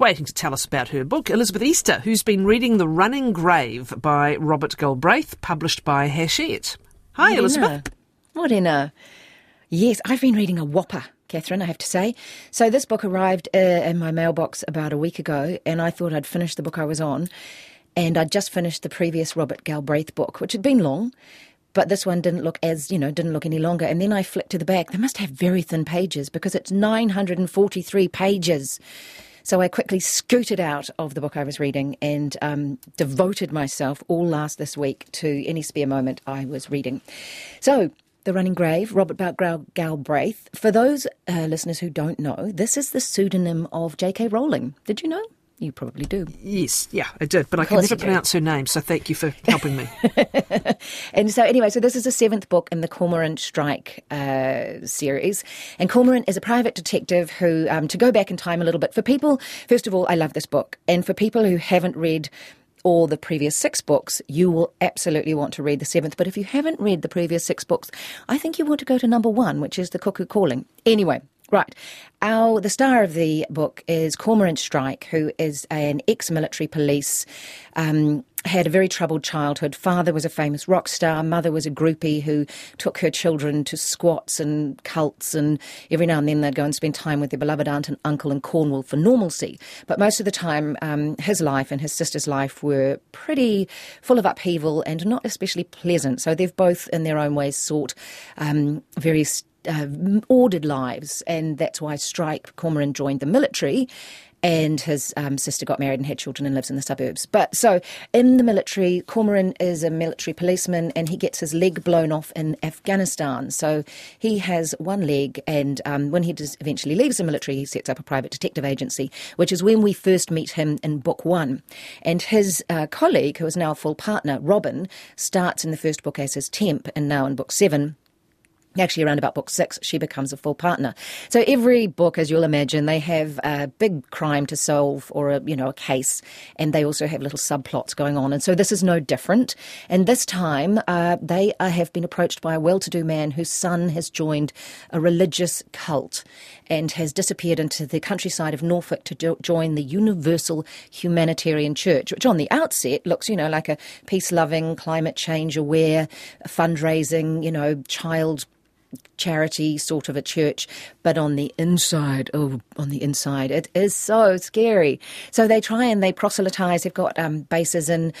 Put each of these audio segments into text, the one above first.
Waiting to tell us about her book, Elisabeth Easther, who's been reading The Running Grave by Robert Galbraith, published by Hachette. Hi, Elisabeth. Morena. Yes, I've been reading a whopper, Catherine, I have to say. So this book arrived uh, in my mailbox about a week ago, and I thought I'd finish the book I was on. And I'd just finished the previous Robert Galbraith book, which had been long, but this one didn't look as, you know, didn't look any longer. And then I flicked to the back. They must have very thin pages because it's 943 pages. So I quickly scooted out of the book I was reading and um, devoted myself all last this week to any spare moment I was reading. So, The Running Grave, Robert Galbraith. For those uh, listeners who don't know, this is the pseudonym of J.K. Rowling. Did you know? You probably do. Yes, yeah, I did, but I can never pronounce her name, so thank you for helping me. and so, anyway, so this is the seventh book in the Cormoran Strike uh, series. And Cormoran is a private detective who, um, to go back in time a little bit, for people, first of all, I love this book. And for people who haven't read or the previous six books, you will absolutely want to read the seventh. But if you haven't read the previous six books, I think you want to go to number one, which is The Cuckoo Calling. Anyway, Right. Our the star of the book is Cormoran Strike, who is an ex-military police. Um, had a very troubled childhood. Father was a famous rock star. Mother was a groupie who took her children to squats and cults, and every now and then they'd go and spend time with their beloved aunt and uncle in Cornwall for normalcy. But most of the time, um, his life and his sister's life were pretty full of upheaval and not especially pleasant. So they've both, in their own ways, sought um, various uh, ordered lives, and that's why Strike Cormoran joined the military. And his um, sister got married and had children and lives in the suburbs. But so in the military, Cormoran is a military policeman and he gets his leg blown off in Afghanistan. So he has one leg, and um, when he eventually leaves the military, he sets up a private detective agency, which is when we first meet him in book one. And his uh, colleague, who is now a full partner, Robin, starts in the first book as his temp and now in book seven Actually, around about book six, she becomes a full partner. So every book, as you'll imagine, they have a big crime to solve or a you know a case, and they also have little subplots going on. And so this is no different. And this time, uh, they have been approached by a well-to-do man whose son has joined a religious cult and has disappeared into the countryside of Norfolk to jo- join the Universal Humanitarian Church, which on the outset looks, you know, like a peace-loving, climate change aware, fundraising, you know, child charity sort of a church, but on the inside, oh, on the inside, it is so scary. So they try and they proselytize. They've got um, bases in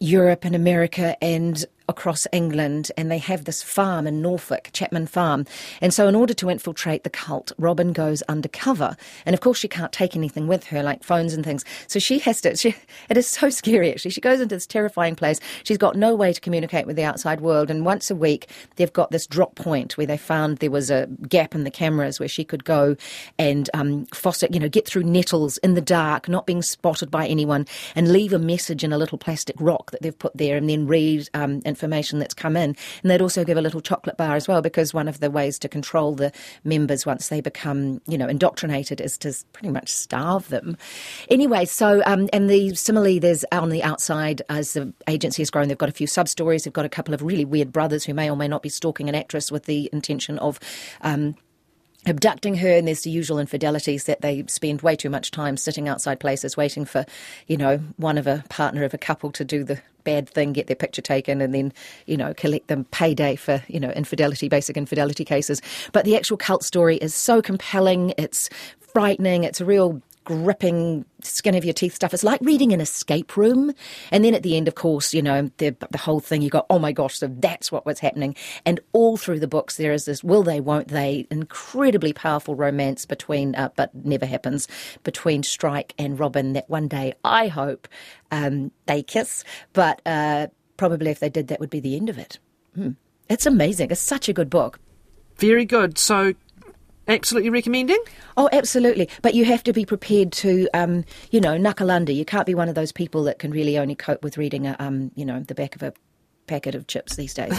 Europe and America and across England and they have this farm in Norfolk, Chapman Farm. And so, in order to infiltrate the cult, Robin goes undercover. And of course, she can't take anything with her, like phones and things. So, she has to, she, it is so scary actually. She goes into this terrifying place. She's got no way to communicate with the outside world. And once a week, they've got this drop point where they found there was a gap in the cameras where she could go and um, foster, you know, get through nettles in the dark, not being spotted by anyone, and leave a message in a little plastic rock that they've put there and then read um, information that's come in. And they'd also give a little chocolate bar as well, because one of the ways to control the members once they become, you know, indoctrinated is to pretty much starve them. Anyway, so, um, and the similarly, there's on the outside, as the agency has grown, they've got a few sub stories. They've got a couple of really weird brothers who may or may not be stalking an actress with the intention of um, abducting her and there's the usual infidelities that they spend way too much time sitting outside places waiting for you know one of a partner of a couple to do the bad thing get their picture taken and then you know collect them payday for you know infidelity basic infidelity cases. But the actual cult story is so compelling. It's frightening. It's a real gripping skin of your teeth stuff. It's like reading an escape room. And then at the end, of course, you know, the, the whole thing, you go, oh my gosh, so that's what was happening. And all through the books, there is this will they, won't they, incredibly powerful romance between, uh, but never happens, between Strike and Robin that one day, I hope, um, they kiss. But uh, probably if they did, that would be the end of it. Hmm. It's amazing. It's such a good book. Very good. So absolutely recommending? Oh, absolutely. But you have to be prepared to, um, you know, knuckle under. You can't be one of those people that can really only cope with reading, a, um, you know, the back of a packet of chips these days.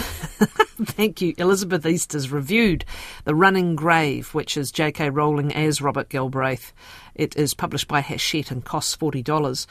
Thank you. Elisabeth Easther's reviewed The Running Grave, which is J.K. Rowling as Robert Galbraith. It is published by Hachette and costs $40.